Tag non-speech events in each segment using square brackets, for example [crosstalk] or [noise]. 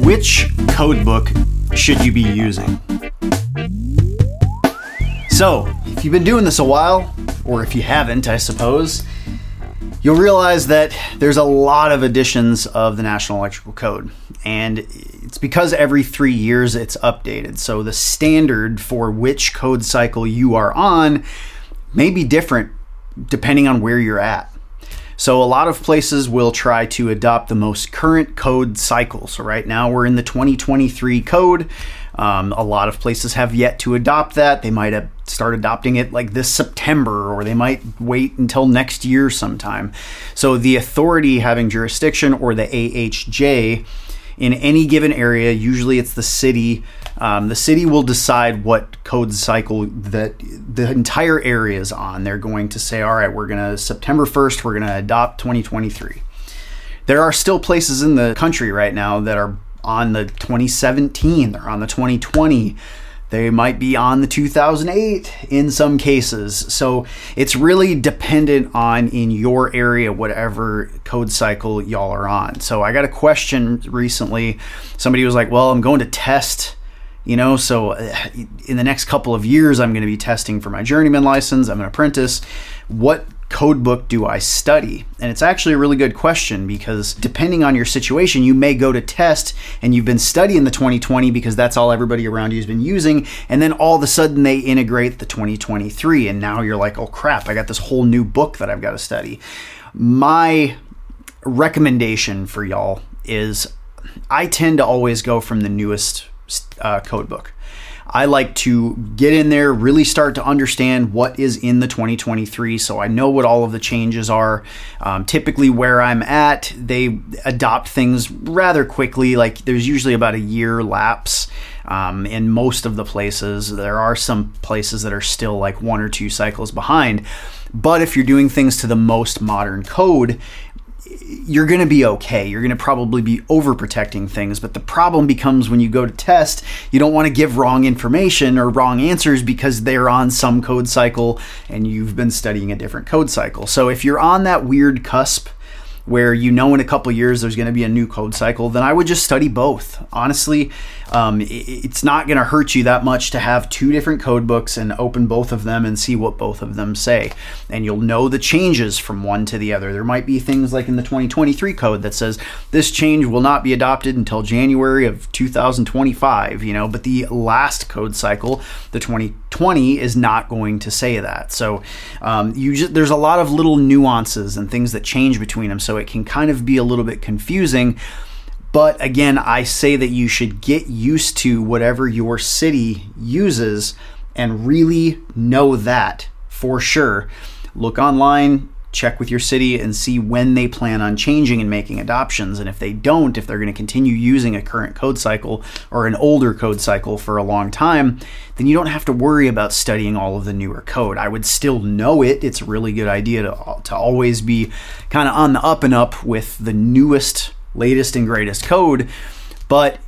Which code book should you be using? So, if you've been doing this a while, or if you haven't, I suppose, you'll realize that there's a lot of editions of the National Electrical Code. And it's because every three years it's updated. So the standard for which code cycle you are on may be different depending on where you're at. So a lot of places will try to adopt the most current code cycle. So right now we're in the 2023 code. Um, a lot of places have yet to adopt that. They might start adopting it like this September, or they might wait until next year sometime. So the authority having jurisdiction, or the AHJ, in any given area, usually it's the city. Um, the city will decide what code cycle that the entire area is on. They're going to say, all right, we're going to, September 1st, we're going to adopt 2023. There are still places in the country right now that are on the 2017, they're on the 2020. They might be on the 2008 in some cases. So it's really dependent on in your area, whatever code cycle y'all are on. So I got a question recently. Somebody was like, Well, I'm going to test you know so uh, in the next couple of years i'm going to be testing for my journeyman license i'm an apprentice what code book do I study? And it's actually a really good question because depending on your situation, you may go to test and you've been studying the 2020 because that's all everybody around you has been using. And then all of a sudden they integrate the 2023. And now you're like, oh crap, I got this whole new book that I've got to study. My recommendation for y'all is I tend to always go from the newest uh, code book. I like to get in there, really start to understand what is in the 2023 so I know what all of the changes are. Um, typically, where I'm at, they adopt things rather quickly, like there's usually about a year lapse. Um, in most of the places, there are some places that are still like one or two cycles behind. But if you're doing things to the most modern code, you're going to be okay. You're going to probably be overprotecting things, but the problem becomes when you go to test, you don't want to give wrong information or wrong answers because they're on some code cycle and you've been studying a different code cycle. So if you're on that weird cusp where you know in a couple years there's going to be a new code cycle, then I would just study both. Honestly, um, it's not going to hurt you that much to have two different code books and open both of them and see what both of them say. And you'll know the changes from one to the other. There might be things like in the 2023 code that says this change will not be adopted until January of 2025, you know, but the last code cycle, the 2020, is not going to say that. So um, you just, there's a lot of little nuances and things that change between them. So it can kind of be a little bit confusing. But again, I say that you should get used to whatever your city uses and really know that for sure. Look online, check with your city, and see when they plan on changing and making adoptions. And if they don't, if they're going to continue using a current code cycle or an older code cycle for a long time, then you don't have to worry about studying all of the newer code. I would still know it. It's a really good idea to, to always be kind of on the up and up with the newest latest and greatest code, but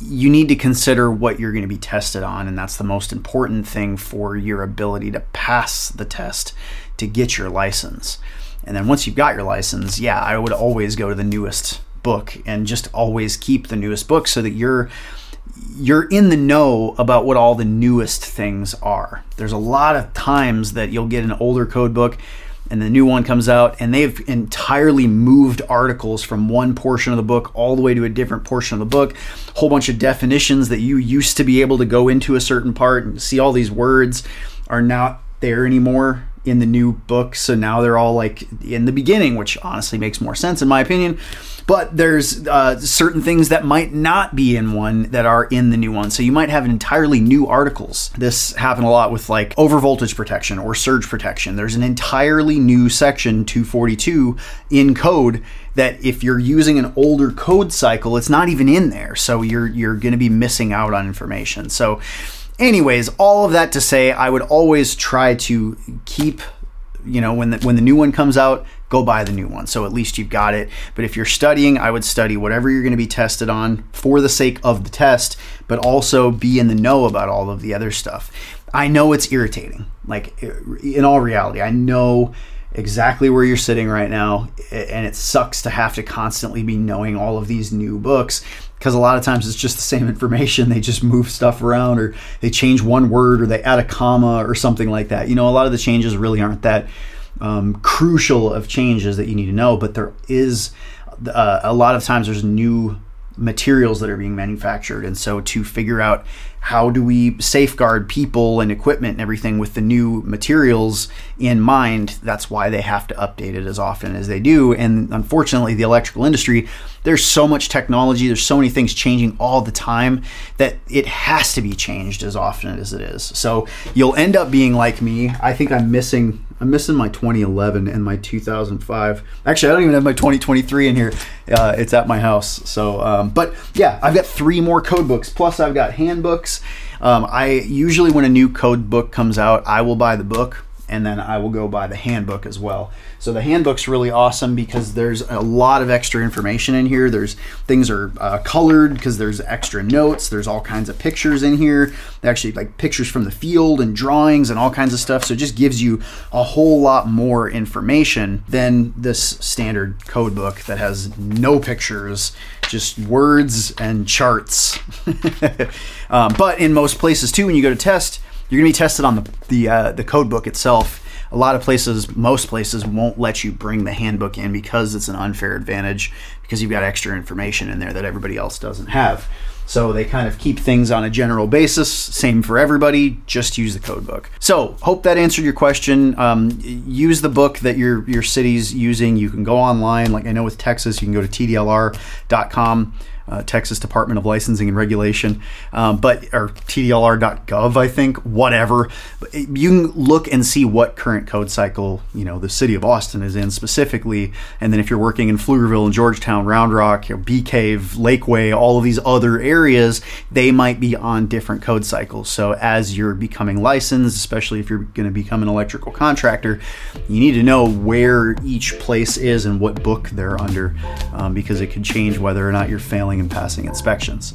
you need to consider what you're going to be tested on, and that's the most important thing for your ability to pass the test to get your license. And then once you've got your license, yeah, I would always go to the newest book and just always keep the newest book so that you're you're in the know about what all the newest things are. There's a lot of times that you'll get an older code book and the new one comes out and they've entirely moved articles from one portion of the book all the way to a different portion of the book a whole bunch of definitions that you used to be able to go into a certain part and see all these words are not there anymore in the new book so now they're all like in the beginning which honestly makes more sense in my opinion but there's uh, certain things that might not be in one that are in the new one. So you might have entirely new articles. This happened a lot with like overvoltage protection or surge protection. There's an entirely new section 242 in code that if you're using an older code cycle, it's not even in there. So you're you're going to be missing out on information. So anyways, all of that to say, I would always try to keep you know when the when the new one comes out go buy the new one. So at least you've got it. But if you're studying i would study whatever you're going to be tested on for the sake of the test but also be in the know about all of the other stuff. I know it's irritating. Like in all reality i know exactly where you're sitting right now and it sucks to have to constantly be knowing all of these new books because a lot of times it's just the same [laughs] information. They just move stuff around or they change one word or they add a comma or something like that. You know a lot of the changes really aren't that um, crucial of changes that you need to know but there is uh, a lot of times there's new materials that are being manufactured. And so to figure out how do we safeguard people and equipment and everything with the new materials in mind, that's why they have to update it as often as they do. And unfortunately, the electrical industry, there's so much technology, there's so many things changing all the time that it has to be changed as often as it is. So you'll end up being like me. I think I'm missing I'm missing my 2011 and my 2005. Actually, I don't even have my 2023 in here. Uh, it's at my house. So, um, but yeah, I've got three more code books. Plus, I've got handbooks. Um, I usually, when a new code book comes out, I will buy the book and then I will go buy the handbook as well. So the handbook's really awesome because there's a lot of extra information in here. There's things are uh, colored because there's extra notes. There's all kinds of pictures in here. Actually, like pictures from the field and drawings and all kinds of stuff. So it just gives you a whole lot more information than this standard code book that has no pictures, just words and charts. [laughs] um, but in most places too, when you go to test, you're going to be tested on the the uh, the code book itself a lot of places, most places, won't let you bring the handbook in because it's an unfair advantage because you've got extra information in there that everybody else doesn't have. So they kind of keep things on a general basis, same for everybody. Just use the code book. So hope that answered your question. Um, use the book that your your city's using. You can go online, like I know with Texas, you can go to tdlr.com uh, Texas Department of Licensing and Regulation, um, but or TDLR.gov, I think, whatever. You can look and see what current code cycle you know the city of Austin is in specifically, and then if you're working in Pflugerville and Georgetown, Round Rock, you know, Bee Cave, Lakeway, all of these other areas, they might be on different code cycles. So as you're becoming licensed, especially if you're going to become an electrical contractor, you need to know where each place is and what book they're under, um, because it could change whether or not you're failing and passing inspections.